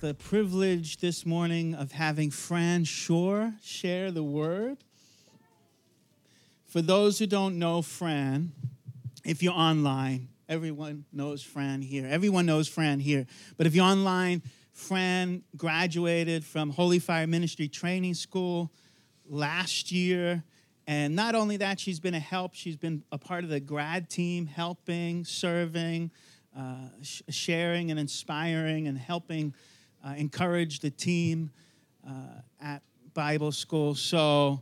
The privilege this morning of having Fran Shore share the word. For those who don't know Fran, if you're online, everyone knows Fran here. Everyone knows Fran here. But if you're online, Fran graduated from Holy Fire Ministry Training School last year. And not only that, she's been a help, she's been a part of the grad team, helping, serving, uh, sh- sharing, and inspiring, and helping uh, encourage the team uh, at Bible school. So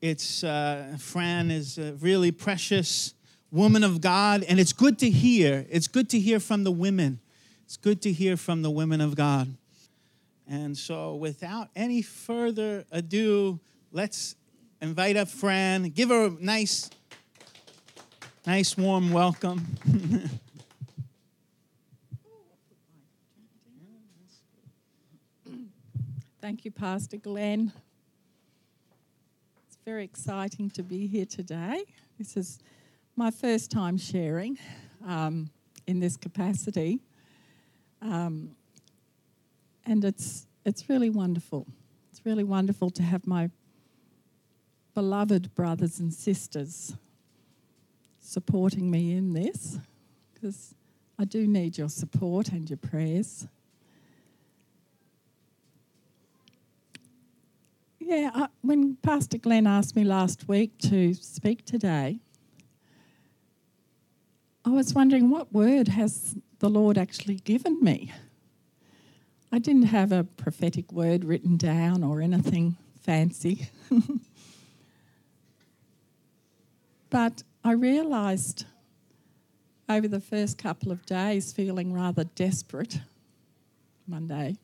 it's uh, Fran is a really precious woman of God, and it's good to hear. It's good to hear from the women. It's good to hear from the women of God. And so, without any further ado, let's invite up Fran. Give her a nice, nice warm welcome. Thank you, Pastor Glenn. It's very exciting to be here today. This is my first time sharing um, in this capacity, um, and it's it's really wonderful. It's really wonderful to have my beloved brothers and sisters supporting me in this, because I do need your support and your prayers. Yeah, I, when Pastor Glenn asked me last week to speak today, I was wondering what word has the Lord actually given me? I didn't have a prophetic word written down or anything fancy. but I realised over the first couple of days, feeling rather desperate, Monday,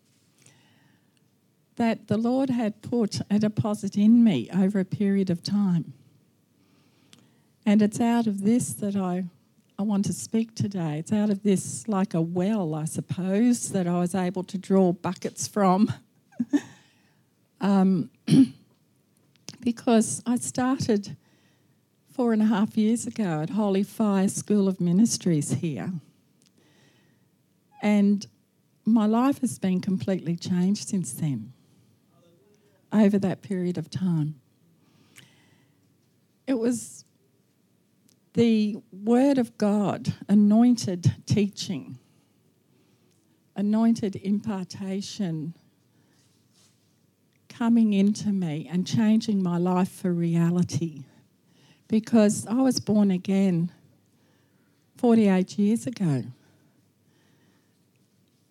that the Lord had put a deposit in me over a period of time. And it's out of this that I, I want to speak today. It's out of this, like a well, I suppose, that I was able to draw buckets from. um, because I started four and a half years ago at Holy Fire School of Ministries here. And my life has been completely changed since then over that period of time. It was the Word of God, anointed teaching, anointed impartation coming into me and changing my life for reality. Because I was born again 48 years ago.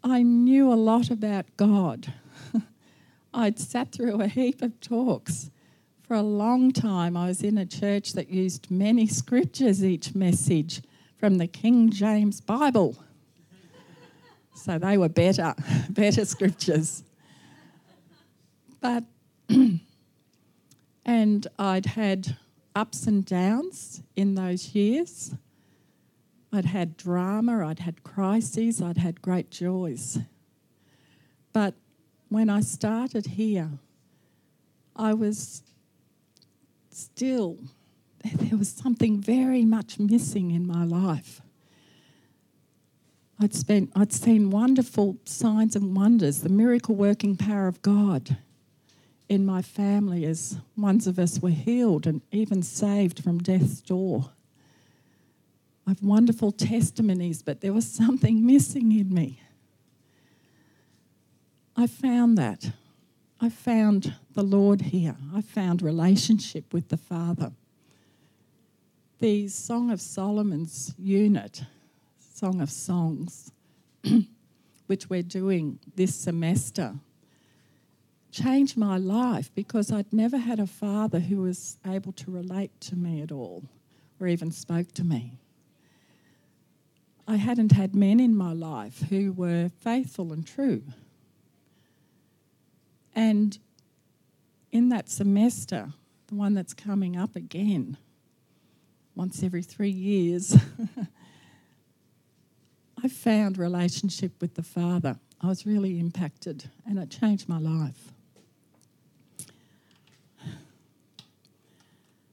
I knew a lot about God. I'd sat through a heap of talks. For a long time, I was in a church that used many scriptures each message from the King James Bible. So they were better, better scriptures. But, and I'd had ups and downs in those years. I'd had drama, I'd had crises, I'd had great joys. But when I started here, I was still, there was something very much missing in my life. I'd spent, I'd seen wonderful signs and wonders, the miracle working power of God in my family as ones of us were healed and even saved from death's door. I've wonderful testimonies, but there was something missing in me. I found that. I found the Lord here. I found relationship with the Father. The Song of Solomon's unit, Song of Songs, which we're doing this semester, changed my life because I'd never had a father who was able to relate to me at all or even spoke to me. I hadn't had men in my life who were faithful and true. And in that semester, the one that's coming up again, once every three years, I found relationship with the Father. I was really impacted and it changed my life.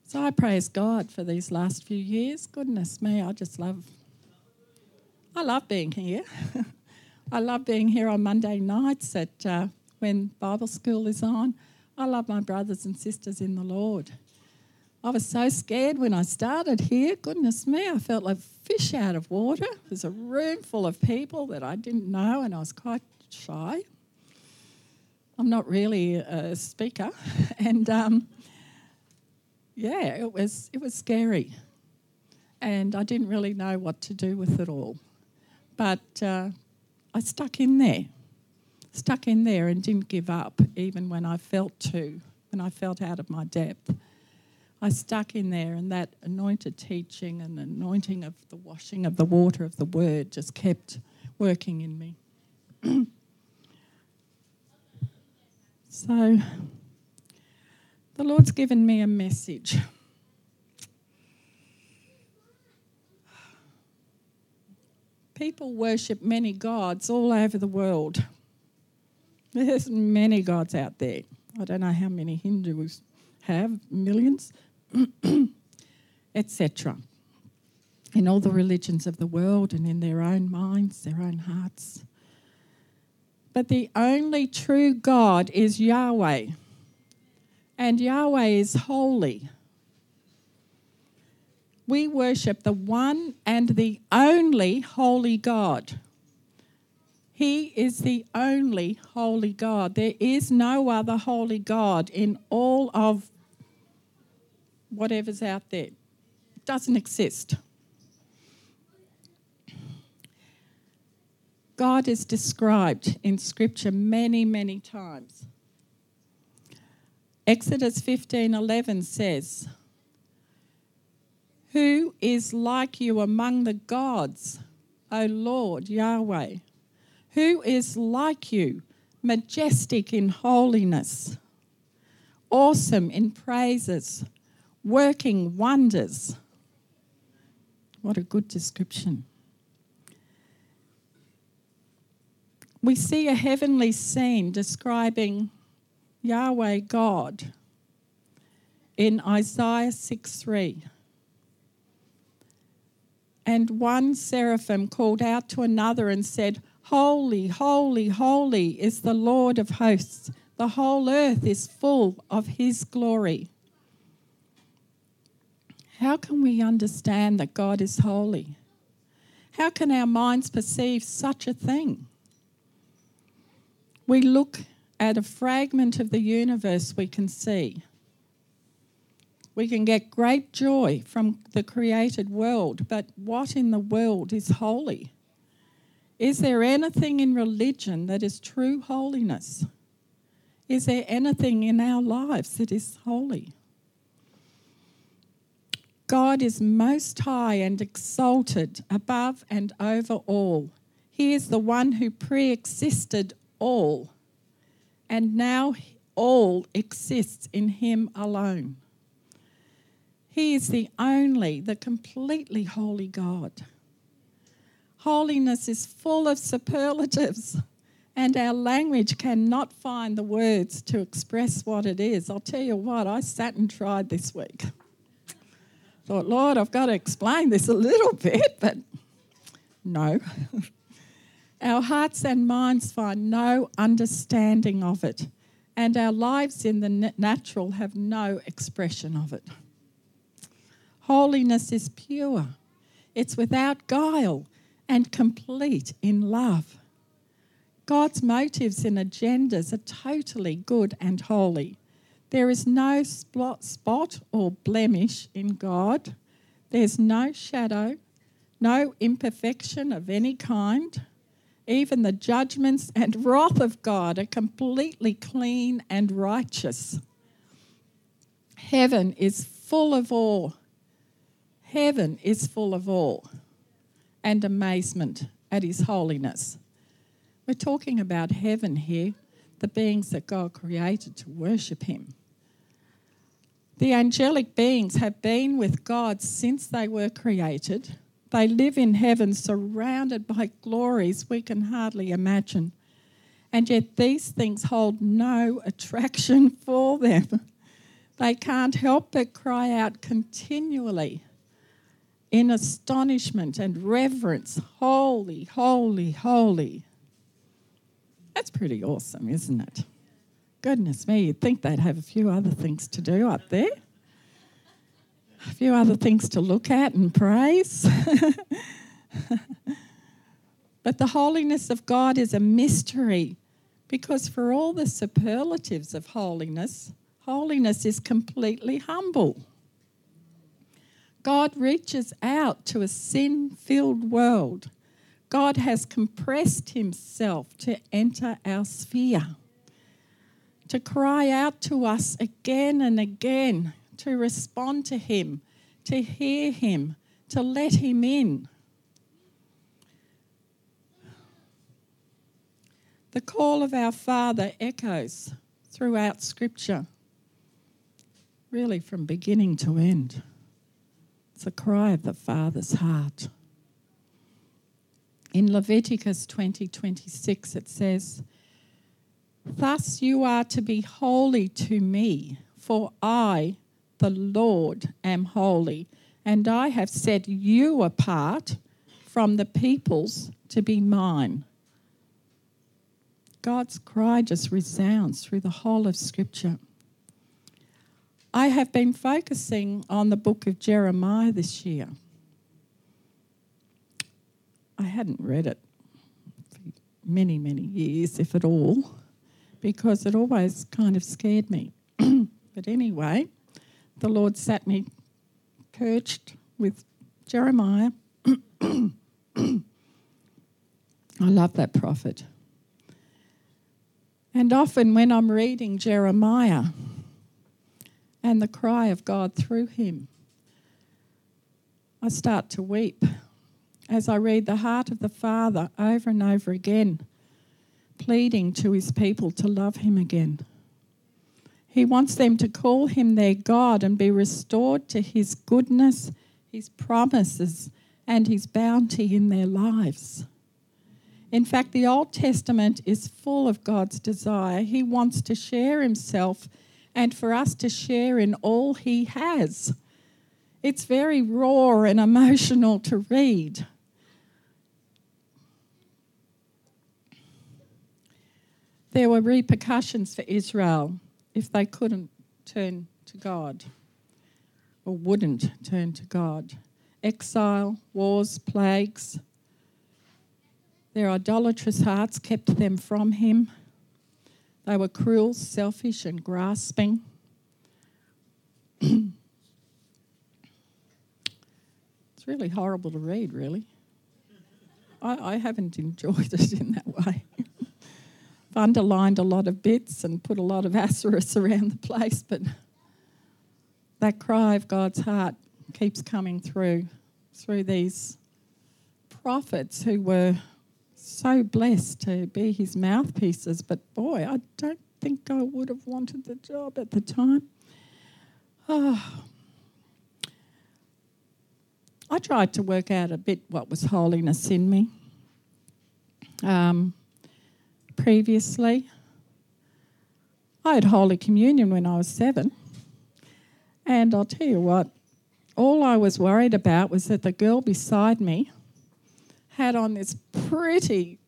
So I praise God for these last few years. Goodness me, I just love I love being here. I love being here on Monday nights at uh, when Bible school is on. I love my brothers and sisters in the Lord. I was so scared when I started here. Goodness me, I felt like fish out of water. There's a room full of people that I didn't know, and I was quite shy. I'm not really a speaker, and um, yeah, it was it was scary, and I didn't really know what to do with it all. But uh, I stuck in there, stuck in there, and didn't give up, even when I felt to, when I felt out of my depth. I stuck in there, and that anointed teaching and anointing of the washing of the water of the word just kept working in me. so, the Lord's given me a message. People worship many gods all over the world. There's many gods out there. I don't know how many Hindus have, millions, etc. In all the religions of the world and in their own minds, their own hearts. But the only true God is Yahweh. And Yahweh is holy. We worship the one and the only holy God. He is the only holy God. There is no other holy God in all of whatever's out there. It doesn't exist. God is described in Scripture many, many times. Exodus 15:11 says, "Who is like you among the gods, O Lord Yahweh? Who is like you, majestic in holiness, awesome in praises, working wonders?" What a good description. We see a heavenly scene describing Yahweh God in Isaiah 6 3. And one seraphim called out to another and said, Holy, holy, holy is the Lord of hosts. The whole earth is full of his glory. How can we understand that God is holy? How can our minds perceive such a thing? We look at a fragment of the universe we can see. We can get great joy from the created world, but what in the world is holy? Is there anything in religion that is true holiness? Is there anything in our lives that is holy? God is most high and exalted above and over all. He is the one who pre existed all, and now all exists in Him alone. He is the only, the completely holy God. Holiness is full of superlatives, and our language cannot find the words to express what it is. I'll tell you what, I sat and tried this week. Thought, Lord, I've got to explain this a little bit, but no. Our hearts and minds find no understanding of it, and our lives in the natural have no expression of it. Holiness is pure, it's without guile and complete in love. God's motives and agendas are totally good and holy. There is no spot or blemish in God. There's no shadow, no imperfection of any kind Even the judgments and wrath of God are completely clean and righteous. Heaven is full of awe. Heaven is full of awe and amazement at His holiness. We're talking about heaven here, the beings that God created to worship Him. The angelic beings have been with God since they were created. They live in heaven surrounded by glories we can hardly imagine. And yet these things hold no attraction for them. They can't help but cry out continually in astonishment and reverence Holy, holy, holy. That's pretty awesome, isn't it? Goodness me, you'd think they'd have a few other things to do up there. A few other things to look at and praise. but the holiness of God is a mystery because, for all the superlatives of holiness, holiness is completely humble. God reaches out to a sin filled world. God has compressed himself to enter our sphere, to cry out to us again and again, to respond to him, to hear him, to let him in. The call of our Father echoes throughout Scripture, really from beginning to end. It's a cry of the Father's heart. In Leviticus 20 26, it says, Thus you are to be holy to me, for I, the Lord, am holy, and I have set you apart from the peoples to be mine. God's cry just resounds through the whole of Scripture. I have been focusing on the book of Jeremiah this year. I hadn't read it for many, many years, if at all, because it always kind of scared me. but anyway, the Lord sat me perched with Jeremiah. I love that prophet. And often when I'm reading Jeremiah, and the cry of God through him. I start to weep as I read the heart of the Father over and over again, pleading to his people to love him again. He wants them to call him their God and be restored to his goodness, his promises, and his bounty in their lives. In fact, the Old Testament is full of God's desire. He wants to share himself and for us to share in all He has. It's very raw and emotional to read. There were repercussions for Israel if they couldn't turn to God or wouldn't turn to God. Exile, wars, plagues. Their idolatrous hearts kept them from Him. They were cruel, selfish, and grasping. it's really horrible to read, really. I, I haven't enjoyed it in that way. I've underlined a lot of bits and put a lot of asterisks around the place, but that cry of God's heart keeps coming through through these prophets who were so blessed to be his mouthpieces, but boy, I don't think I would have wanted the job at the time. Oh. I tried to work out a bit what was holiness in me. Um, previously, I had Holy Communion when I was seven. And I'll tell you what, all I was worried about was that the girl beside me had on this pretty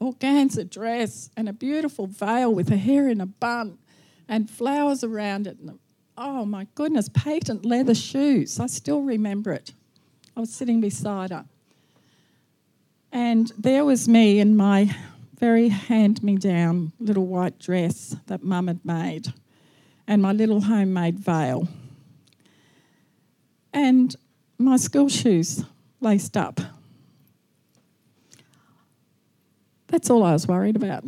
organza dress and a beautiful veil with her hair in a bun and flowers around it. And, oh my goodness, patent leather shoes. I still remember it. I was sitting beside her. And there was me in my very hand me down little white dress that mum had made and my little homemade veil. And my school shoes laced up That's all I was worried about.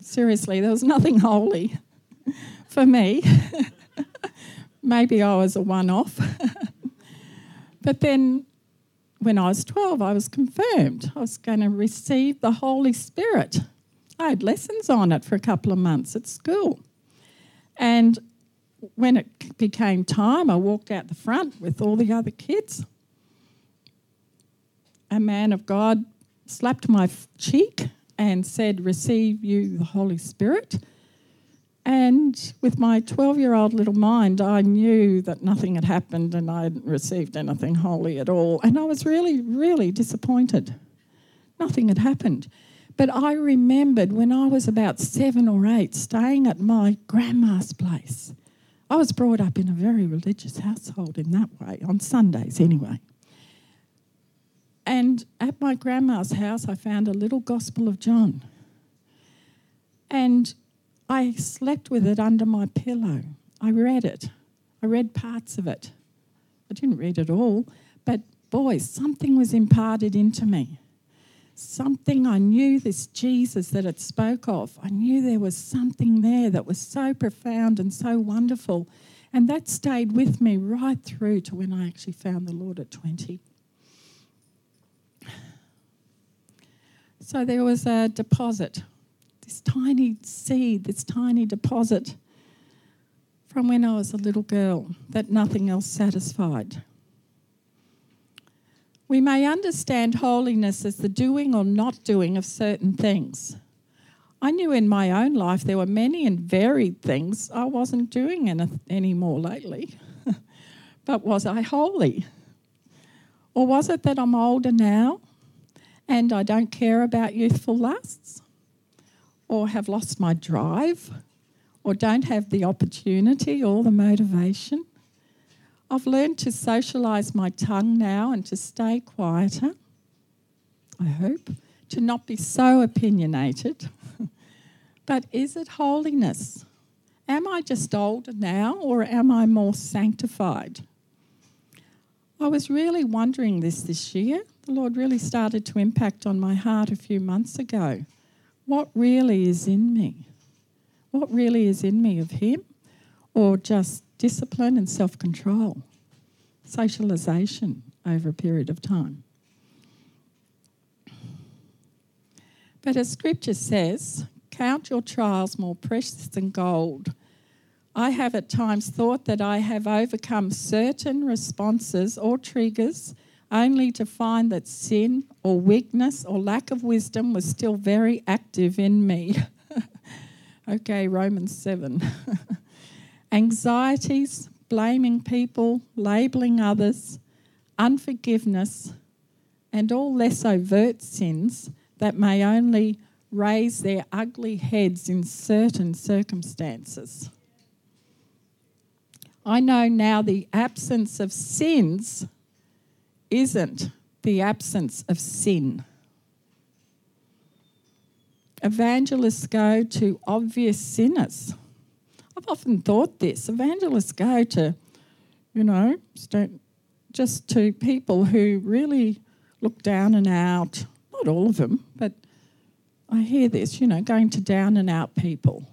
Seriously, there was nothing holy for me. Maybe I was a one off. but then when I was 12, I was confirmed. I was going to receive the Holy Spirit. I had lessons on it for a couple of months at school. And when it became time, I walked out the front with all the other kids. A man of God slapped my cheek and said, Receive you the Holy Spirit. And with my 12 year old little mind, I knew that nothing had happened and I hadn't received anything holy at all. And I was really, really disappointed. Nothing had happened. But I remembered when I was about seven or eight, staying at my grandma's place. I was brought up in a very religious household in that way, on Sundays anyway. And at my grandma's house, I found a little Gospel of John. And I slept with it under my pillow. I read it. I read parts of it. I didn't read it all, but boy, something was imparted into me. Something I knew this Jesus that it spoke of. I knew there was something there that was so profound and so wonderful. And that stayed with me right through to when I actually found the Lord at 20. So there was a deposit this tiny seed, this tiny deposit from when I was a little girl that nothing else satisfied. We may understand holiness as the doing or not doing of certain things. I knew in my own life there were many and varied things I wasn't doing any, anymore lately. but was I holy? Or was it that I'm older now and I don't care about youthful lusts? or have lost my drive or don't have the opportunity or the motivation. I've learned to socialise my tongue now and to stay quieter, I hope, to not be so opinionated. but is it holiness? Am I just older now or am I more sanctified? I was really wondering this this year. The Lord really started to impact on my heart a few months ago what really is in me? What really is in me of Him? Or just discipline and self control, socialization over a period of time? But as scripture says, count your trials more precious than gold. I have at times thought that I have overcome certain responses or triggers only to find that sin or weakness or lack of wisdom was still very active in me. okay, Romans 7. Anxieties, blaming people, labeling others, unforgiveness, and all less overt sins that may only raise their ugly heads in certain circumstances. I know now the absence of sins isn't the absence of sin. Evangelists go to obvious sinners. I've often thought this. Evangelists go to, you know, just to people who really look down and out. Not all of them, but I hear this, you know, going to down and out people.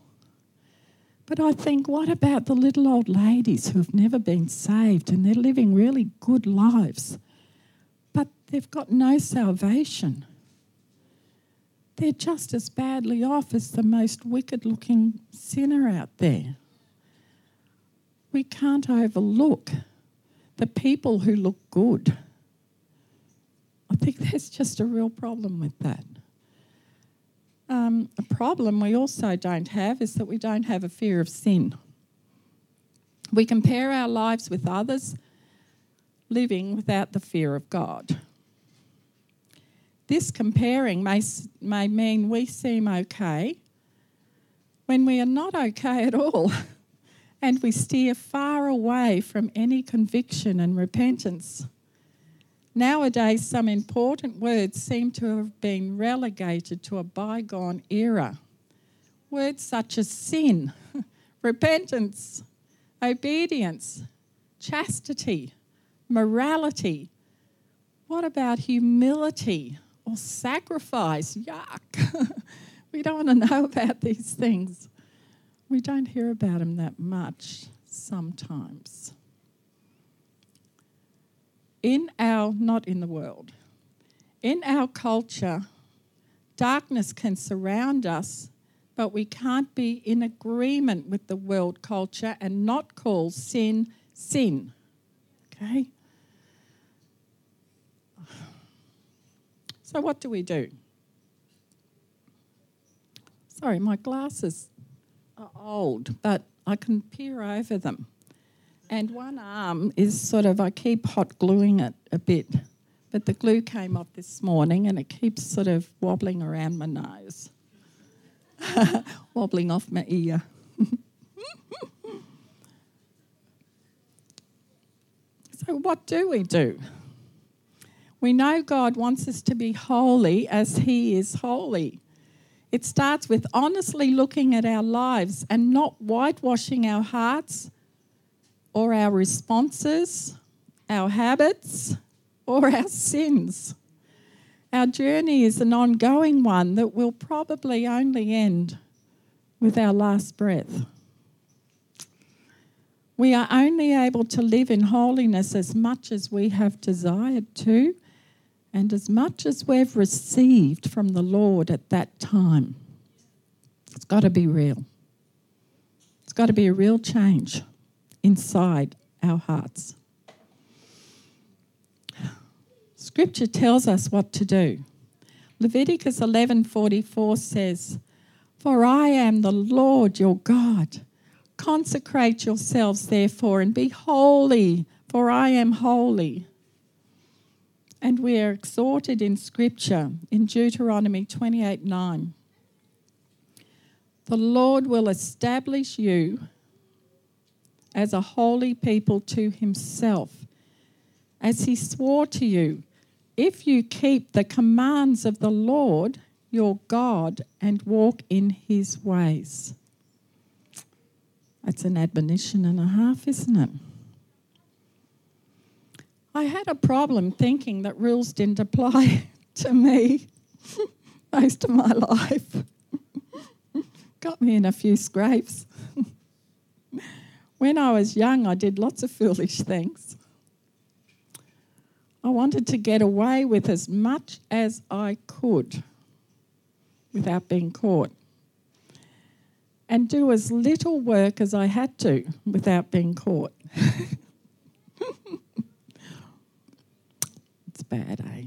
But I think, what about the little old ladies who've never been saved and they're living really good lives? But they've got no salvation. They're just as badly off as the most wicked looking sinner out there. We can't overlook the people who look good. I think there's just a real problem with that. Um, a problem we also don't have is that we don't have a fear of sin. We compare our lives with others living without the fear of God. This comparing may, may mean we seem okay when we are not okay at all, and we steer far away from any conviction and repentance. Nowadays, some important words seem to have been relegated to a bygone era. Words such as sin, repentance, obedience, chastity, morality. What about humility? or sacrifice. Yuck. we don't want to know about these things. We don't hear about them that much sometimes. In our, not in the world, in our culture, darkness can surround us, but we can't be in agreement with the world culture and not call sin sin. Okay? So, what do we do? Sorry, my glasses are old, but I can peer over them. And one arm is sort of, I keep hot gluing it a bit, but the glue came off this morning and it keeps sort of wobbling around my nose, wobbling off my ear. so, what do we do? We know God wants us to be holy as He is holy. It starts with honestly looking at our lives and not whitewashing our hearts or our responses, our habits, or our sins. Our journey is an ongoing one that will probably only end with our last breath. We are only able to live in holiness as much as we have desired to and as much as we've received from the Lord at that time. It's got to be real. It's got to be a real change inside our hearts. Scripture tells us what to do. Leviticus 11:44 says, "For I am the Lord your God. Consecrate yourselves therefore and be holy, for I am holy." And we are exhorted in Scripture in Deuteronomy 28 9. The Lord will establish you as a holy people to himself, as he swore to you, if you keep the commands of the Lord your God and walk in his ways. That's an admonition and a half, isn't it? I had a problem thinking that rules didn't apply to me most of my life. Got me in a few scrapes. When I was young, I did lots of foolish things. I wanted to get away with as much as I could without being caught and do as little work as I had to without being caught. it's bad, eh?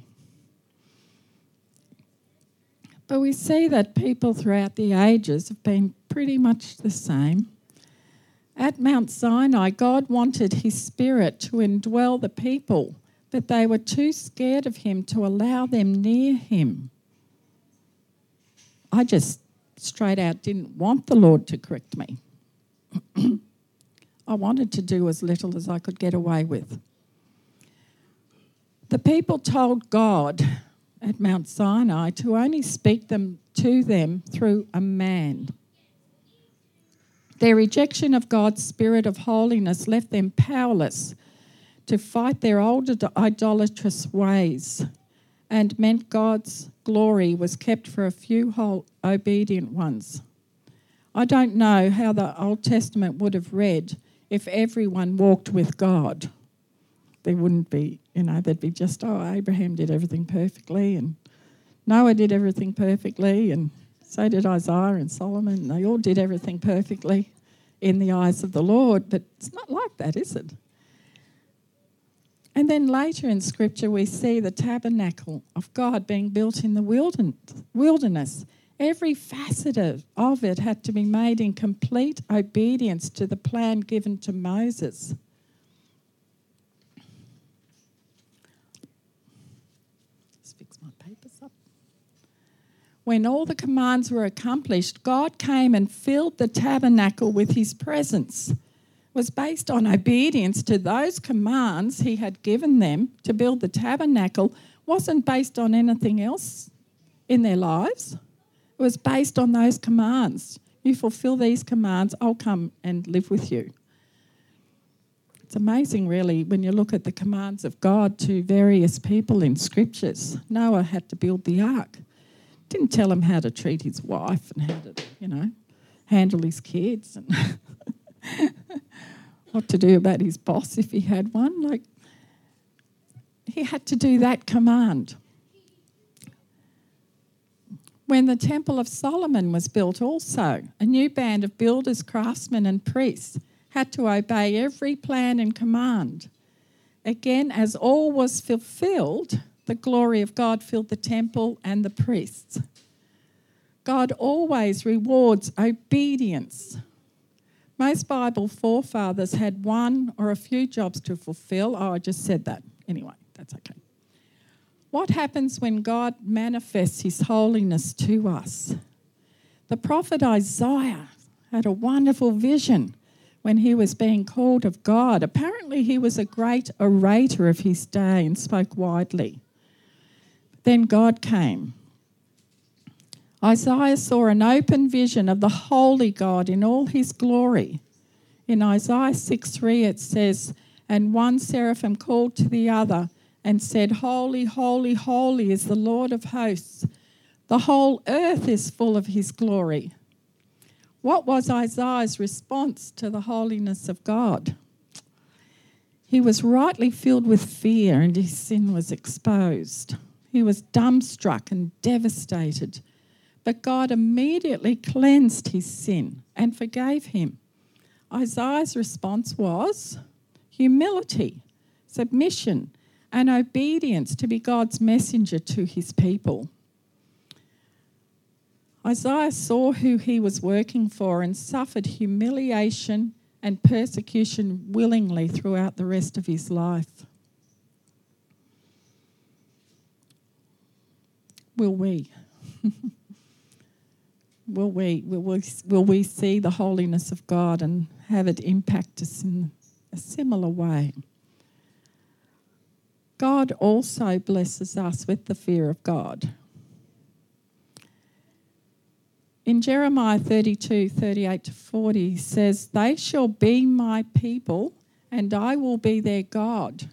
But we see that people throughout the ages have been pretty much the same. At Mount Sinai, God wanted His Spirit to indwell the people, but they were too scared of Him to allow them near Him. I just straight out didn't want the Lord to correct me. I wanted to do as little as I could get away with. The people told God at Mount Sinai to only speak them to them through a man. Their rejection of God's spirit of holiness left them powerless to fight their old idolatrous ways and meant God's glory was kept for a few whole obedient ones. I don't know how the Old Testament would have read if everyone walked with God. There wouldn't be, you know, there'd be just, oh, Abraham did everything perfectly, and Noah did everything perfectly, and so did Isaiah and Solomon. They all did everything perfectly in the eyes of the Lord, but it's not like that, is it? And then later in Scripture, we see the tabernacle of God being built in the wilderness. Every facet of it had to be made in complete obedience to the plan given to Moses. Let's fix my papers up. When all the commands were accomplished, God came and filled the tabernacle with his presence was based on obedience to those commands he had given them to build the tabernacle, wasn't based on anything else in their lives. It was based on those commands. You fulfill these commands, I'll come and live with you. It's amazing, really, when you look at the commands of God to various people in scriptures. Noah had to build the ark. Didn't tell him how to treat his wife and how to, you know, handle his kids and what to do about his boss if he had one. Like, he had to do that command. When the Temple of Solomon was built, also, a new band of builders, craftsmen, and priests had to obey every plan and command. Again, as all was fulfilled, the glory of God filled the temple and the priests. God always rewards obedience. Most Bible forefathers had one or a few jobs to fulfill. Oh, I just said that. Anyway, that's okay. What happens when God manifests his holiness to us? The prophet Isaiah had a wonderful vision when he was being called of God. Apparently, he was a great orator of his day and spoke widely. Then God came. Isaiah saw an open vision of the holy God in all his glory. In Isaiah 6 3, it says, And one seraphim called to the other and said, Holy, holy, holy is the Lord of hosts. The whole earth is full of his glory. What was Isaiah's response to the holiness of God? He was rightly filled with fear and his sin was exposed. He was dumbstruck and devastated. But God immediately cleansed his sin and forgave him. Isaiah's response was humility, submission, and obedience to be God's messenger to his people. Isaiah saw who he was working for and suffered humiliation and persecution willingly throughout the rest of his life. Will we? will we? Will we, will we see the holiness of God and have it impact us in a similar way? God also blesses us with the fear of God. In Jeremiah 32 38 to 40 says, They shall be my people, and I will be their God,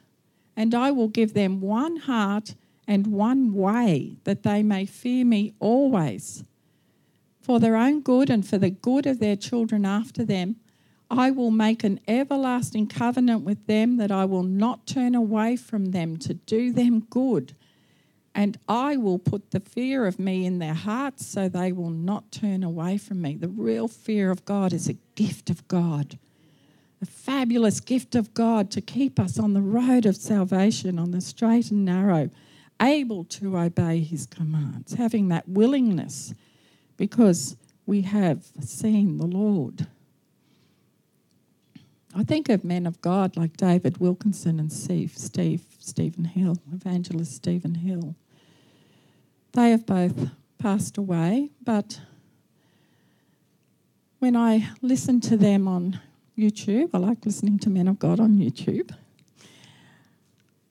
and I will give them one heart and one way, that they may fear me always. For their own good and for the good of their children after them, I will make an everlasting covenant with them that I will not turn away from them to do them good and I will put the fear of me in their hearts so they will not turn away from me. The real fear of God is a gift of God, a fabulous gift of God to keep us on the road of salvation, on the straight and narrow, able to obey his commands, having that willingness because we have seen the Lord. I think of men of God like David Wilkerson and Steve, Steve Stephen Hill, evangelist Stephen Hill. They have both passed away, but when I listen to them on YouTube, I like listening to men of God on YouTube,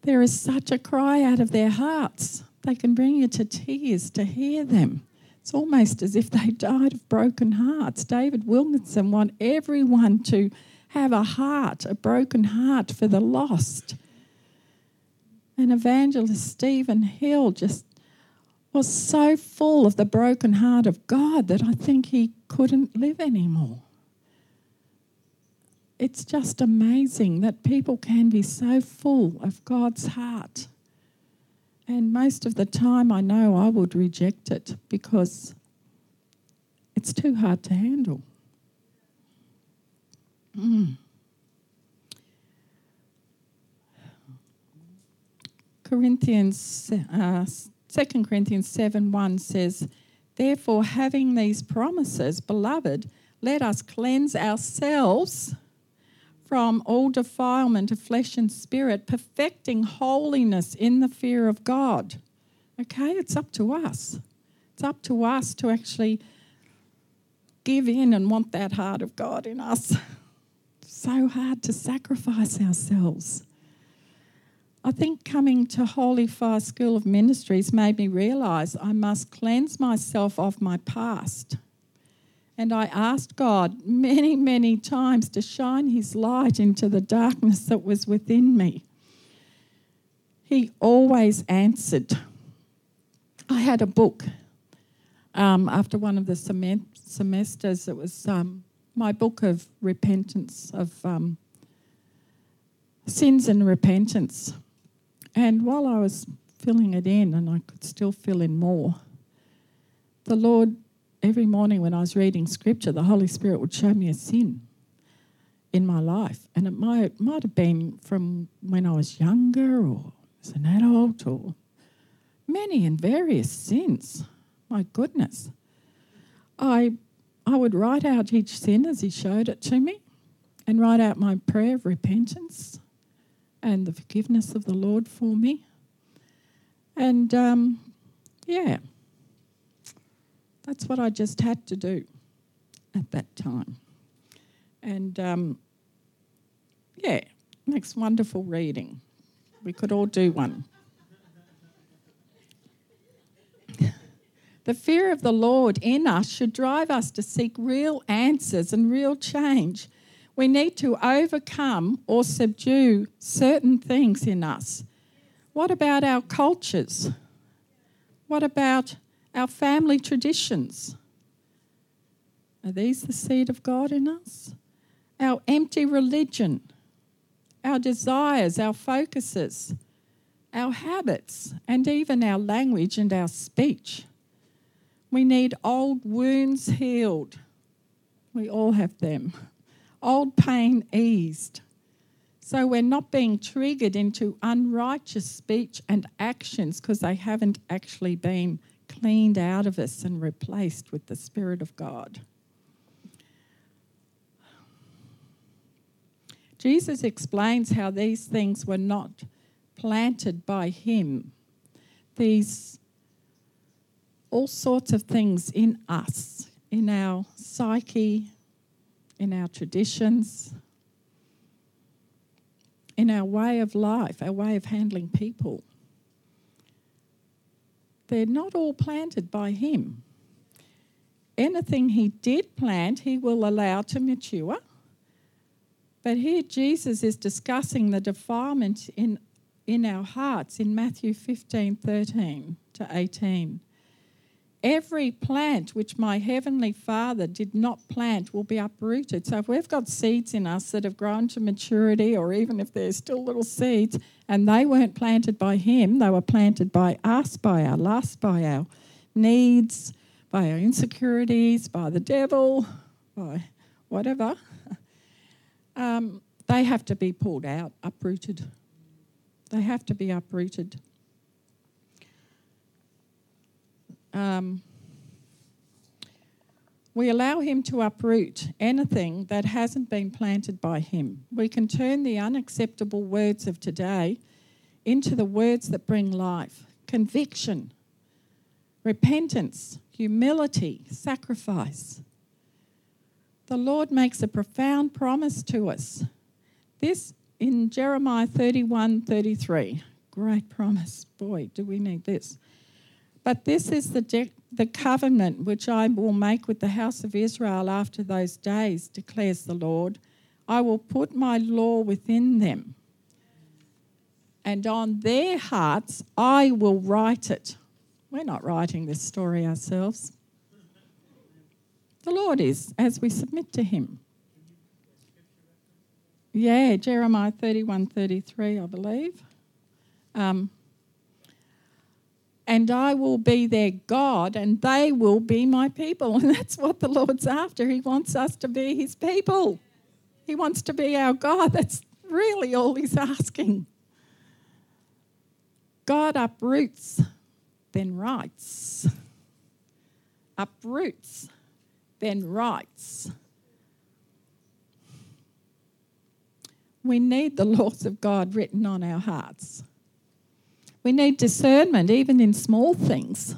there is such a cry out of their hearts. They can bring you to tears to hear them. It's almost as if they died of broken hearts. David Wilkerson want everyone to have a heart, a broken heart for the lost. And evangelist Stephen Hill just was so full of the broken heart of God that I think he couldn't live anymore. It's just amazing that people can be so full of God's heart. And most of the time, I know I would reject it because it's too hard to handle. Mm. Corinthians uh, 2 Corinthians 7 1 says, Therefore, having these promises, beloved, let us cleanse ourselves from all defilement of flesh and spirit, perfecting holiness in the fear of God. Okay, it's up to us. It's up to us to actually give in and want that heart of God in us. so hard to sacrifice ourselves. I think coming to Holy Fire School of Ministries made me realise I must cleanse myself of my past And I asked God many, many times to shine His light into the darkness that was within me. He always answered. I had a book um, after one of the sem- semesters. It was um, my book of repentance, of um, sins and repentance. And while I was filling it in, and I could still fill in more, the Lord, every morning when I was reading scripture, the Holy Spirit would show me a sin in my life. And it might, might have been from when I was younger or as an adult or many and various sins. My goodness. I, I would write out each sin as He showed it to me and write out my prayer of repentance and the forgiveness of the Lord for me. And um, yeah, that's what I just had to do at that time. And um, yeah, makes wonderful reading. We could all do one. The fear of the Lord in us should drive us to seek real answers and real change. We need to overcome or subdue certain things in us. What about our cultures? What about our family traditions? Are these the seed of God in us? Our empty religion, our desires, our focuses, our habits, and even our language and our speech. We need old wounds healed. We all have them. Old pain eased. So we're not being triggered into unrighteous speech and actions because they haven't actually been cleaned out of us and replaced with the Spirit of God. Jesus explains how these things were not planted by him. These all sorts of things in us, in our psyche, in our traditions, in our way of life, our way of handling people. They're not all planted by Him. Anything He did plant, He will allow to mature. But here Jesus is discussing the defilement in, in our hearts in Matthew 15 13 to 18. Every plant which my heavenly Father did not plant will be uprooted. So, if we've got seeds in us that have grown to maturity, or even if they're still little seeds and they weren't planted by Him, they were planted by us, by our lust, by our needs, by our insecurities, by the devil, by whatever, um, they have to be pulled out, uprooted. They have to be uprooted. Um, we allow Him to uproot anything that hasn't been planted by Him. We can turn the unacceptable words of today into the words that bring life conviction, repentance, humility, sacrifice. The Lord makes a profound promise to us. This in Jeremiah 31 33. Great promise. Boy, do we need this. But this is the, de- the covenant which I will make with the house of Israel after those days, declares the Lord. I will put my law within them, and on their hearts I will write it. We're not writing this story ourselves. The Lord is, as we submit to Him. Yeah, Jeremiah 31 33, I believe. Um, and I will be their God, and they will be my people. And that's what the Lord's after. He wants us to be His people, He wants to be our God. That's really all He's asking. God uproots, then writes. Uproots, then writes. We need the laws of God written on our hearts. We need discernment even in small things.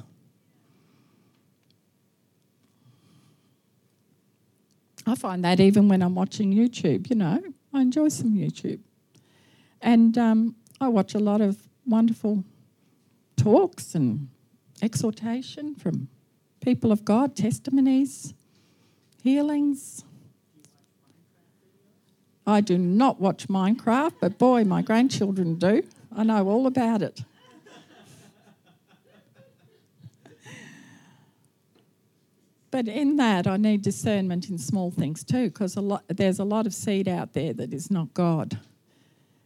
I find that even when I'm watching YouTube, you know, I enjoy some YouTube. And um, I watch a lot of wonderful talks and exhortation from people of God, testimonies, healings. I do not watch Minecraft, but boy, my grandchildren do. I know all about it. But in that, I need discernment in small things too, because there's a lot of seed out there that is not God.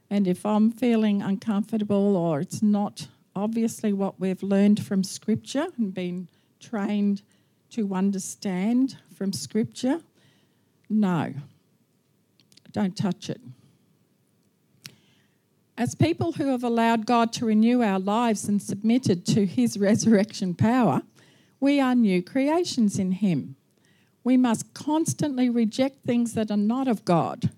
And if I'm feeling uncomfortable or it's not obviously what we've learned from Scripture and been trained to understand from Scripture, no, don't touch it. As people who have allowed God to renew our lives and submitted to His resurrection power, we are new creations in Him. We must constantly reject things that are not of God.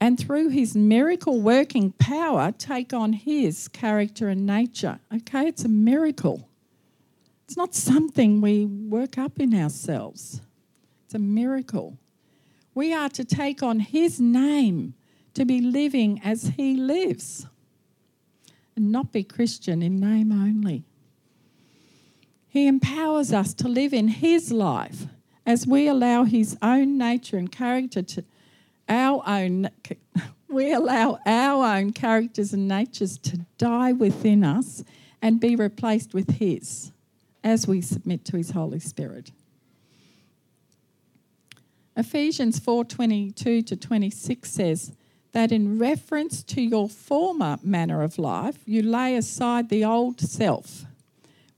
And through His miracle working power, take on His character and nature. Okay, it's a miracle. It's not something we work up in ourselves, it's a miracle. We are to take on His name to be living as He lives and not be Christian in name only. He empowers us to live in His life as we allow His own nature and character to our own we allow our own characters and natures to die within us and be replaced with his as we submit to his holy spirit. Ephesians 4.22 to 26 says that in reference to your former manner of life you lay aside the old self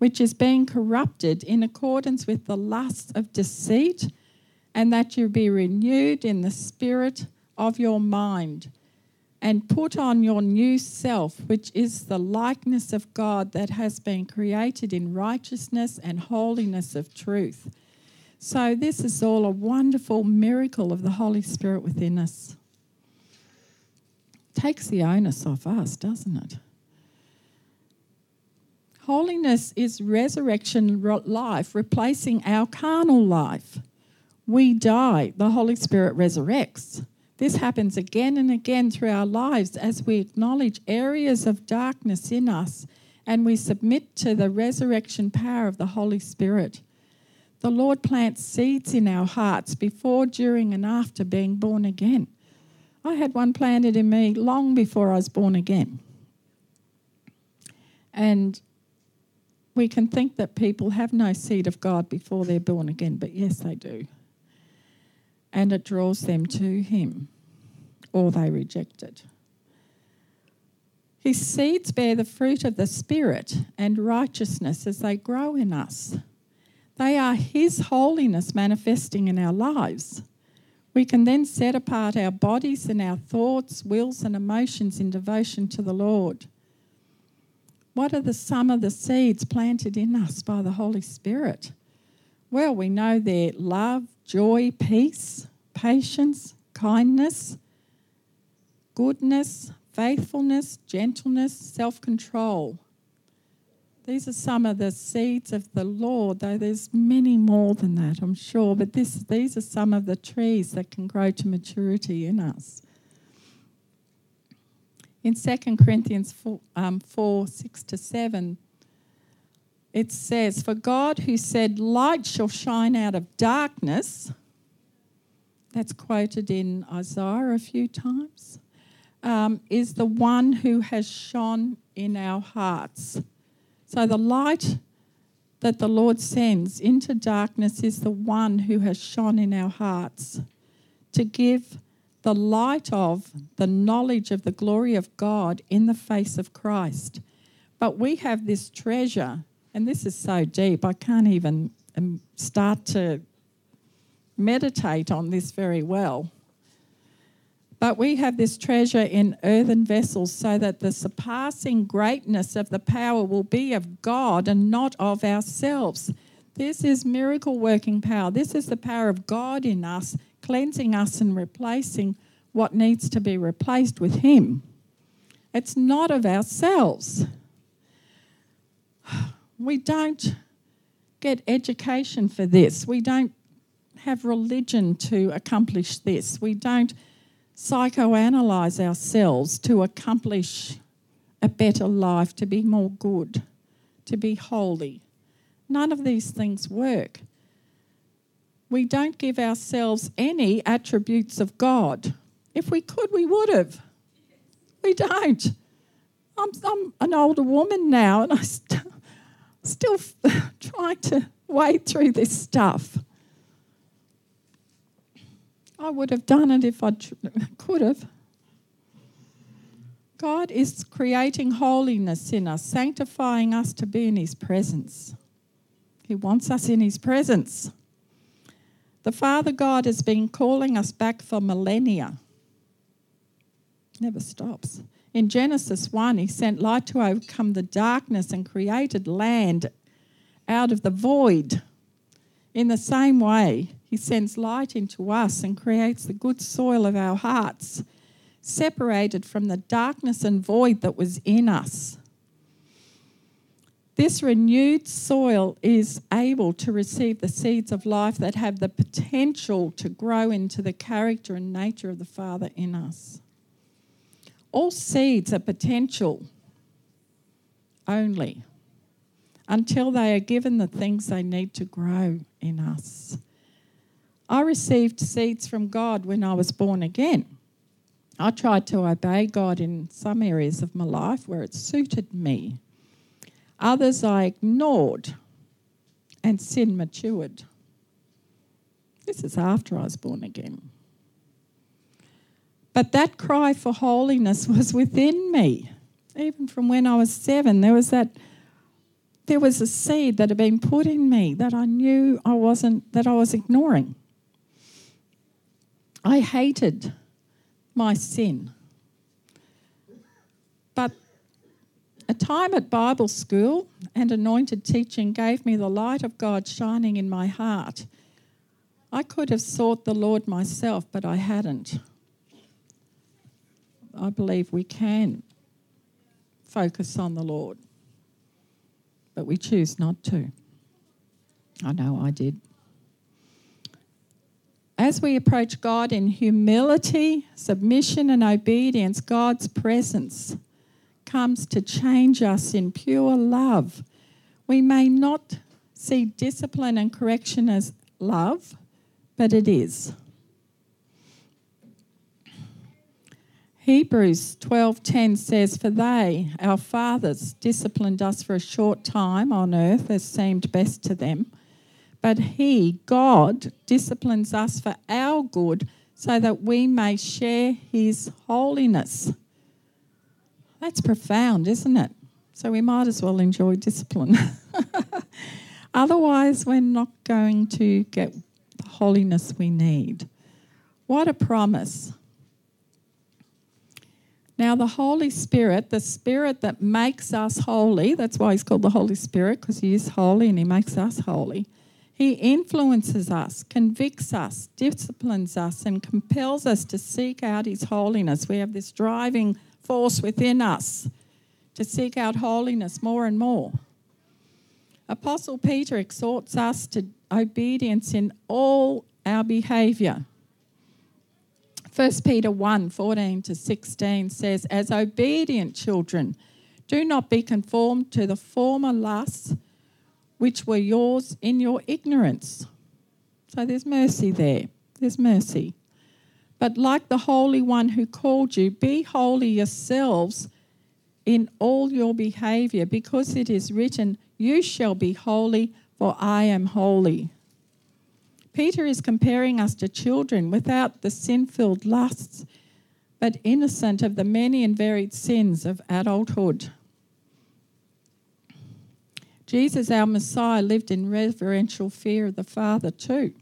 which is being corrupted in accordance with the lusts of deceit, and that you be renewed in the spirit of your mind, and put on your new self, which is the likeness of God that has been created in righteousness and holiness of truth. So, this is all a wonderful miracle of the Holy Spirit within us. Takes the onus off us, doesn't it? Holiness is resurrection life, replacing our carnal life. We die, the Holy Spirit resurrects. This happens again and again through our lives as we acknowledge areas of darkness in us and we submit to the resurrection power of the Holy Spirit. The Lord plants seeds in our hearts before, during, and after being born again. I had one planted in me long before I was born again. And we can think that people have no seed of God before they're born again, but yes, they do. And it draws them to Him, or they reject it. His seeds bear the fruit of the Spirit and righteousness as they grow in us. They are His holiness manifesting in our lives. We can then set apart our bodies and our thoughts, wills, and emotions in devotion to the Lord. What are the some of the seeds planted in us by the Holy Spirit? Well, we know they're love, joy, peace, patience, kindness, goodness, faithfulness, gentleness, self control. These are some of the seeds of the Lord, though there's many more than that, I'm sure. But this, these are some of the trees that can grow to maturity in us. In 2 Corinthians 4, um, 4 6 to 7, it says, For God who said, Light shall shine out of darkness, that's quoted in Isaiah a few times, um, is the one who has shone in our hearts. So the light that the Lord sends into darkness is the one who has shone in our hearts to give the light of the knowledge of the glory of God in the face of Christ. But we have this treasure, and this is so deep, I can't even um, start to meditate on this very well. But we have this treasure in earthen vessels so that the surpassing greatness of the power will be of God and not of ourselves. This is miracle working power. This is the power of God in us cleansing us and replacing what needs to be replaced with Him. It's not of ourselves. We don't get education for this. We don't have religion to accomplish this. We don't psychoanalyze ourselves to accomplish a better life, to be more good, to be holy. None of these things work. We don't give ourselves any attributes of God. If we could, we would have. We don't. I'm, I'm an older woman now and I st- still trying to wade through this stuff. I would have done it if I tr- could have. God is creating holiness in us, sanctifying us to be in His presence. He wants us in His presence. The Father God has been calling us back for millennia. Never stops. In Genesis 1, He sent light to overcome the darkness and created land out of the void. In the same way, He sends light into us and creates the good soil of our hearts, separated from the darkness and void that was in us. This renewed soil is able to receive the seeds of life that have the potential to grow into the character and nature of the Father in us. All seeds are potential only until they are given the things they need to grow in us. I received seeds from God when I was born again. I tried to obey God in some areas of my life where it suited me. Others I ignored, and sin matured. This is after I was born again. But that cry for holiness was within me. Even from when I was seven, there was that there was a seed that had been put in me that I knew I wasn't that I was ignoring. I hated my sin. A time at Bible school and anointed teaching gave me the light of God shining in my heart. I could have sought the Lord myself, but I hadn't. I believe we can focus on the Lord, but we choose not to. I know I did. As we approach God in humility, submission, and obedience, God's presence comes to change us in pure love. We may not see discipline and correction as love, but it is. Hebrews 12:10 says for they our fathers disciplined us for a short time on earth as seemed best to them but he God disciplines us for our good so that we may share his holiness that's profound isn't it so we might as well enjoy discipline otherwise we're not going to get the holiness we need what a promise now, the Holy Spirit, the Spirit that makes us holy, that's why He's called the Holy Spirit, because He is holy and He makes us holy. He influences us, convicts us, disciplines us, and compels us to seek out His holiness. We have this driving force within us to seek out holiness more and more. Apostle Peter exhorts us to obedience in all our behaviour. 1 Peter 1 14 to 16 says, As obedient children, do not be conformed to the former lusts which were yours in your ignorance. So there's mercy there. There's mercy. But like the Holy One who called you, be holy yourselves in all your behaviour, because it is written, You shall be holy, for I am holy. Peter is comparing us to children without the sin filled lusts, but innocent of the many and varied sins of adulthood. Jesus, our Messiah, lived in reverential fear of the Father too.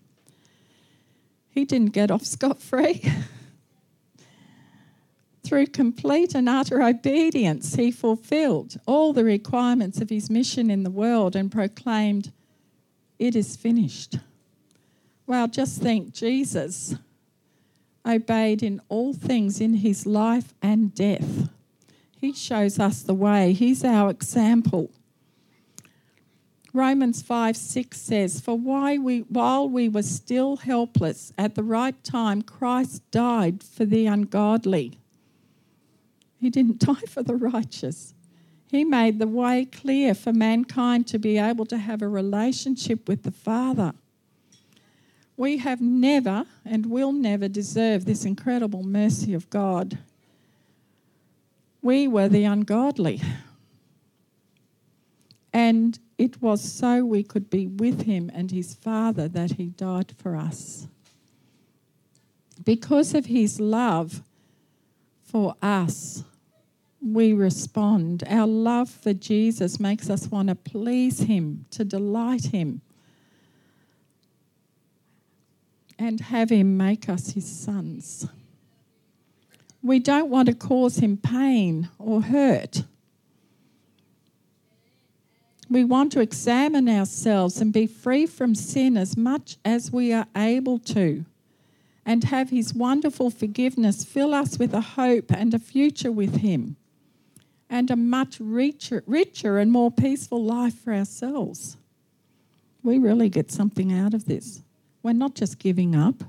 He didn't get off scot free. Through complete and utter obedience, he fulfilled all the requirements of his mission in the world and proclaimed, It is finished. Well, just think Jesus obeyed in all things in his life and death. He shows us the way, he's our example. Romans 5 6 says, For why we, while we were still helpless, at the right time, Christ died for the ungodly. He didn't die for the righteous. He made the way clear for mankind to be able to have a relationship with the Father. We have never and will never deserve this incredible mercy of God. We were the ungodly. And it was so we could be with him and his Father that he died for us. Because of his love for us, we respond. Our love for Jesus makes us want to please him, to delight him, and have him make us his sons. We don't want to cause him pain or hurt. We want to examine ourselves and be free from sin as much as we are able to, and have his wonderful forgiveness fill us with a hope and a future with him, and a much richer, richer and more peaceful life for ourselves. We really get something out of this. We're not just giving up.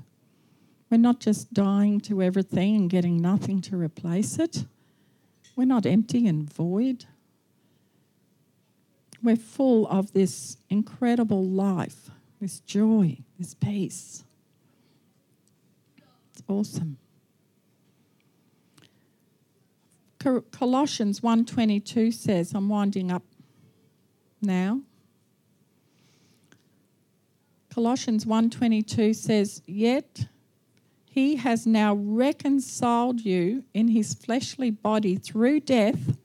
We're not just dying to everything and getting nothing to replace it. We're not empty and void. We're full of this incredible life, this joy, this peace. It's awesome. Colossians 1:22 says, I'm winding up now. Colossians 1:22 says, "Yet he has now reconciled you in his fleshly body through death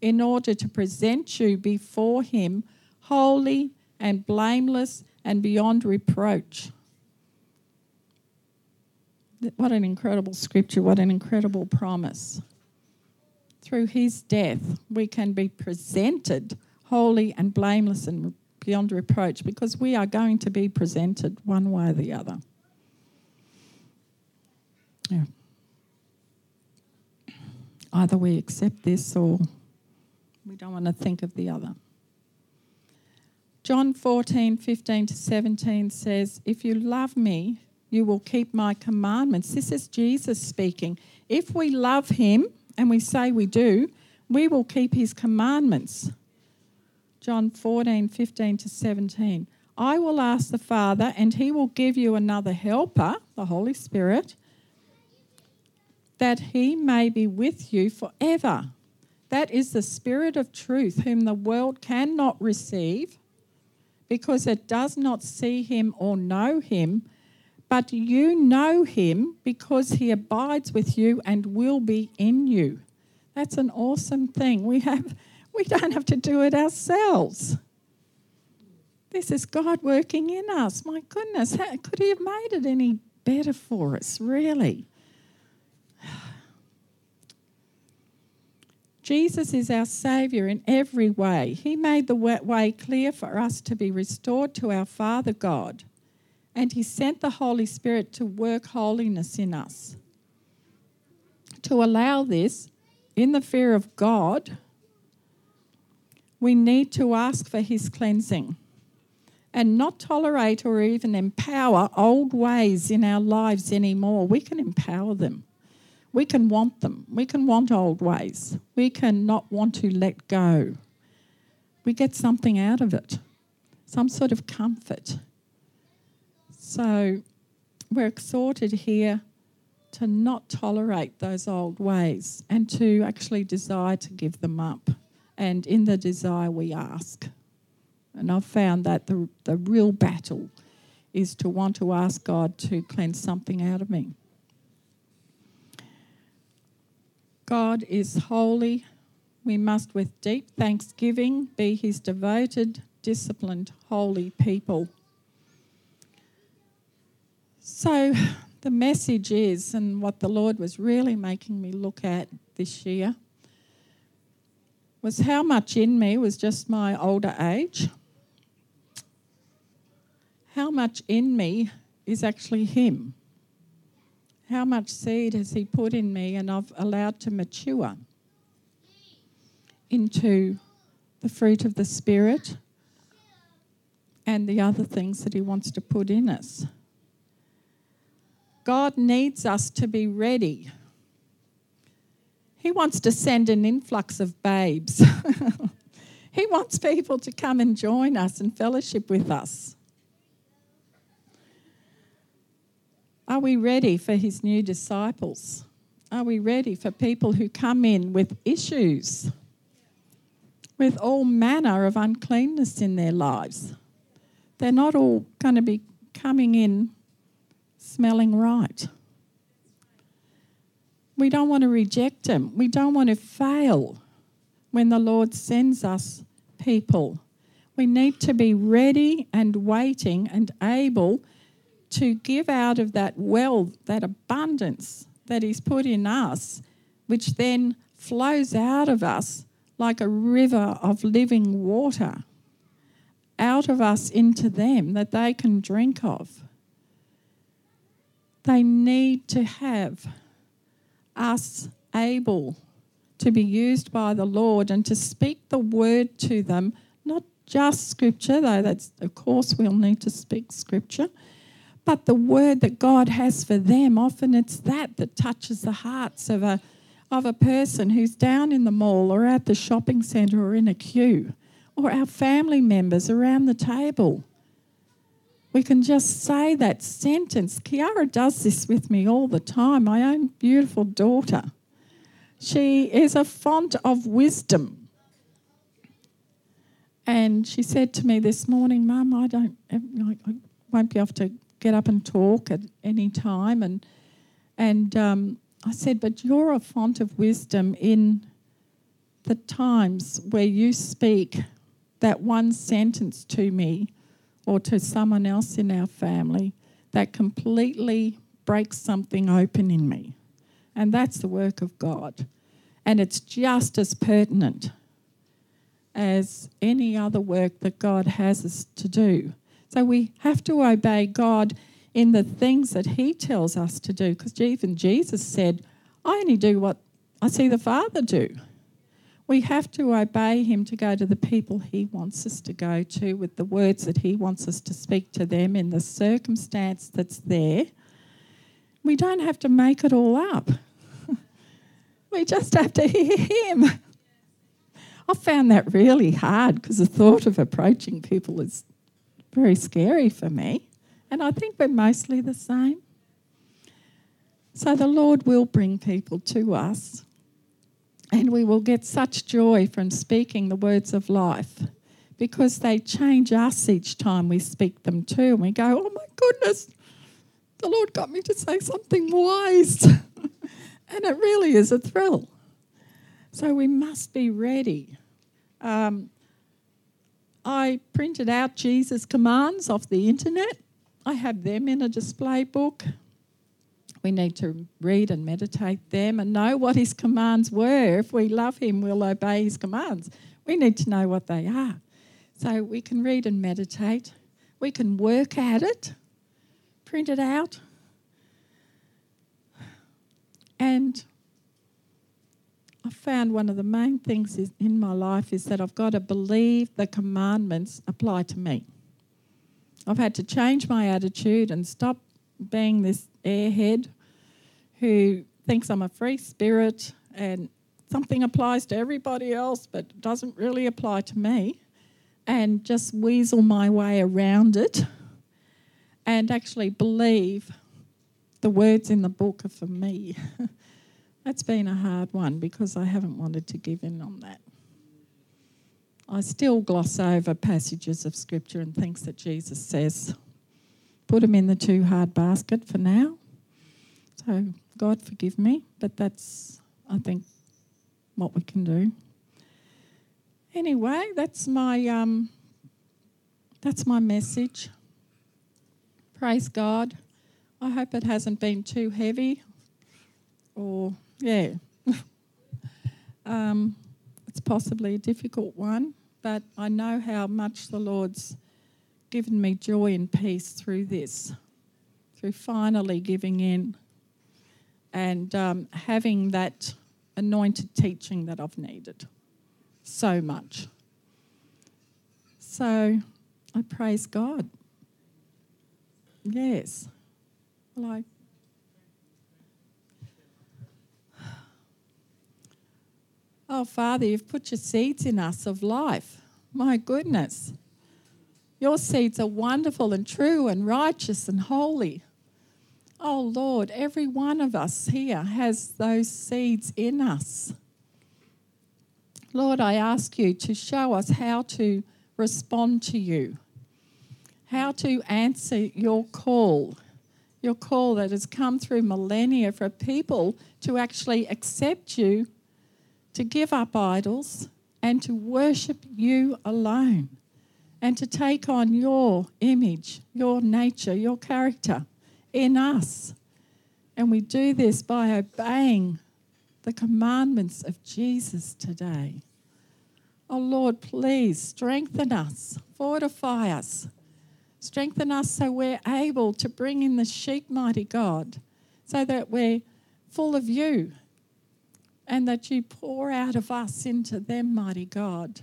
in order to present you before him holy and blameless and beyond reproach." What an incredible scripture, what an incredible promise. Through his death, we can be presented holy and blameless and beyond reproach because we are going to be presented one way or the other. Yeah. Either we accept this or we don't want to think of the other. John 14, 15 to 17 says, If you love me, you will keep my commandments. This is Jesus speaking. If we love him, and we say we do, we will keep his commandments. John 14, 15 to 17. I will ask the Father, and he will give you another helper, the Holy Spirit, that he may be with you forever. That is the Spirit of truth, whom the world cannot receive because it does not see him or know him. But you know him because he abides with you and will be in you. That's an awesome thing. We have we don't have to do it ourselves. This is God working in us. My goodness, how could He have made it any better for us, really? Jesus is our Saviour in every way. He made the way clear for us to be restored to our Father God, and He sent the Holy Spirit to work holiness in us. To allow this, in the fear of God, we need to ask for His cleansing and not tolerate or even empower old ways in our lives anymore. We can empower them. We can want them. We can want old ways. We can not want to let go. We get something out of it, some sort of comfort. So we're exhorted here to not tolerate those old ways and to actually desire to give them up and in the desire we ask. And I've found that the, the real battle is to want to ask God to cleanse something out of me. God is holy. We must, with deep thanksgiving, be his devoted, disciplined, holy people. So, the message is, and what the Lord was really making me look at this year, was how much in me was just my older age. How much in me is actually Him? How much seed has He put in me and I've allowed to mature into the fruit of the Spirit and the other things that He wants to put in us? God needs us to be ready he wants to send an influx of babes. he wants people to come and join us and fellowship with us. Are we ready for his new disciples? Are we ready for people who come in with issues, with all manner of uncleanness in their lives? They're not all going to be coming in smelling right. We don't want to reject them. We don't want to fail when the Lord sends us people. We need to be ready and waiting and able to give out of that well, that abundance that He's put in us, which then flows out of us like a river of living water, out of us into them that they can drink of. They need to have us able to be used by the Lord and to speak the word to them, not just scripture, though that's of course we'll need to speak scripture, but the word that God has for them. Often it's that that touches the hearts of a of a person who's down in the mall or at the shopping centre or in a queue, or our family members around the table. We can just say that sentence. Kiara does this with me all the time, my own beautiful daughter. She is a font of wisdom. And she said to me this morning, Mum, I don't, eh, I won't be able to get up and talk at any time. And, and um, I said, But you're a font of wisdom in the times where you speak that one sentence to me or to someone else in our family that completely breaks something open in me. And that's the work of God. And it's just as pertinent as any other work that God has us to do. So we have to obey God in the things that He tells us to do, because even Jesus said, I only do what I see the Father do. We have to obey Him to go to the people He wants us to go to with the words that He wants us to speak to them in the circumstance that's there. We don't have to make it all up. we just have to hear Him. I found that really hard because the thought of approaching people is very scary for me. And I think we're mostly the same. So the Lord will bring people to us, and we will get such joy from speaking the words of life because they change us each time we speak them too. And we go, oh my goodness, the Lord got me to say something wise. and it really is a thrill. So we must be ready. Um, I printed out Jesus' commands off the internet. I have them in a display book. We need to read and meditate them and know what his commands were. If we love him, we'll obey his commands. We need to know what they are. So we can read and meditate. We can work at it, print it out. And I found one of the main things in my life is that I've got to believe the commandments apply to me. I've had to change my attitude and stop being this airhead who thinks I'm a free spirit and something applies to everybody else but doesn't really apply to me, and just weasel my way around it and actually believe the words in the book are for me. That's been a hard one because I haven't wanted to give in on that. I still gloss over passages of scripture and things that Jesus says. Put them in the too hard basket for now. So, God forgive me, but that's, I think, what we can do. Anyway, that's my um, that's my message. Praise God. I hope it hasn't been too heavy or yeah. um, it's possibly a difficult one, but I know how much the Lord's given me joy and peace through this, through finally giving in and um, having that anointed teaching that I've needed so much. So I praise God. Yes. Well, I Oh, Father, you've put your seeds in us of life. My goodness. Your seeds are wonderful and true and righteous and holy. Oh Lord, every one of us here has those seeds in us. Lord, I ask you to show us how to respond to you, how to answer your call, your call that has come through millennia for people to actually accept you, to give up idols, and to worship you alone, and to take on your image, your nature, your character in us. And we do this by obeying the commandments of Jesus today. Oh Lord, please strengthen us, fortify us, strengthen us so we're able to bring in the sheep, mighty God, so that we're full of you and that you pour out of us into them, mighty God.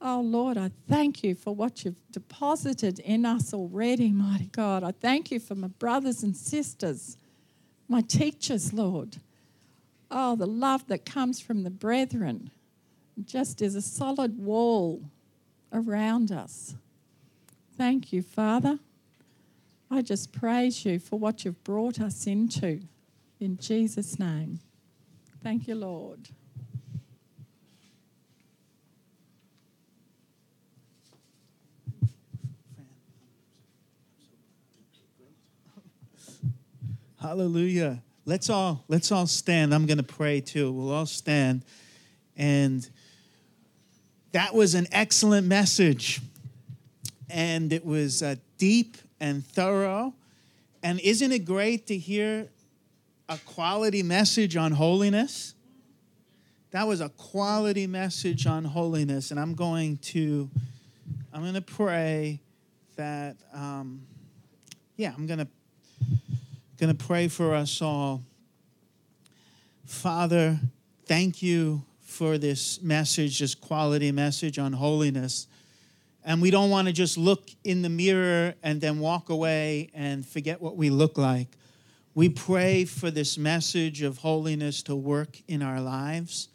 Oh Lord, I thank you for what you've deposited in us already, mighty God. I thank you for my brothers and sisters, my teachers, Lord. Oh, the love that comes from the brethren just as a solid wall around us. Thank you, Father. I just praise you for what you've brought us into. In Jesus' name. Thank you, Lord. Hallelujah. Let's all let's all stand. I'm going to pray too. We'll all stand and that was an excellent message. And it was uh, deep and thorough. And isn't it great to hear a quality message on holiness? That was a quality message on holiness. And I'm going to, I'm going to pray that, um, yeah, I'm going to, going to pray for us all. Father, thank you for this message, this quality message on holiness. And we don't want to just look in the mirror and then walk away and forget what we look like. We pray for this message of holiness to work in our lives.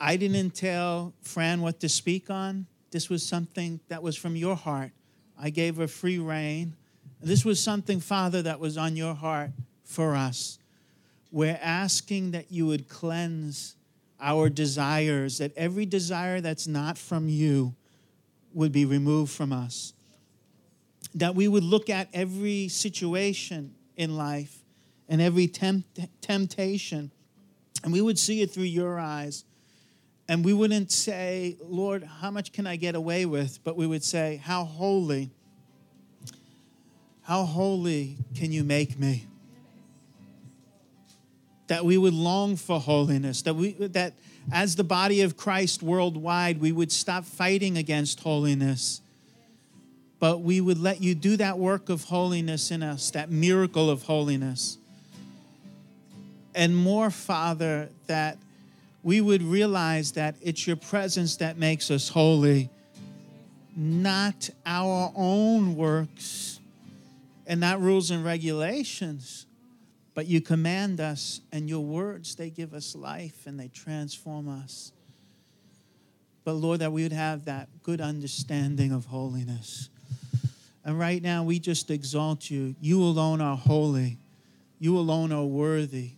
I didn't tell Fran what to speak on. This was something that was from your heart. I gave her free rein. This was something, Father, that was on your heart for us. We're asking that you would cleanse our desires, that every desire that's not from you would be removed from us. That we would look at every situation in life and every tempt- temptation, and we would see it through your eyes. And we wouldn't say, Lord, how much can I get away with? But we would say, How holy, how holy can you make me? that we would long for holiness, that we that as the body of Christ worldwide, we would stop fighting against holiness. But we would let you do that work of holiness in us, that miracle of holiness. And more, Father, that we would realize that it's your presence that makes us holy, not our own works and not rules and regulations but you command us, and your words, they give us life and they transform us. But Lord, that we would have that good understanding of holiness. And right now, we just exalt you. You alone are holy. You alone are worthy.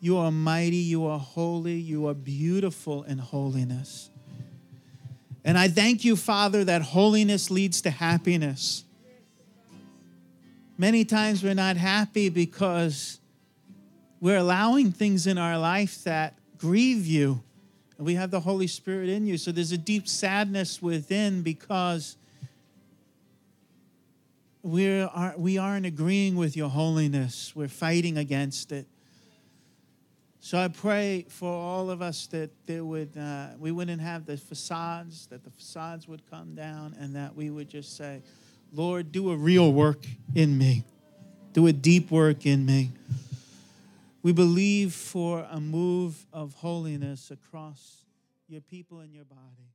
You are mighty. You are holy. You are beautiful in holiness. And I thank you, Father, that holiness leads to happiness. Many times we're not happy because we're allowing things in our life that grieve you. And we have the Holy Spirit in you. So there's a deep sadness within because we are, we aren't agreeing with your holiness. We're fighting against it. So I pray for all of us that there would uh, we wouldn't have the facades, that the facades would come down, and that we would just say, Lord, do a real work in me. Do a deep work in me. We believe for a move of holiness across your people and your body.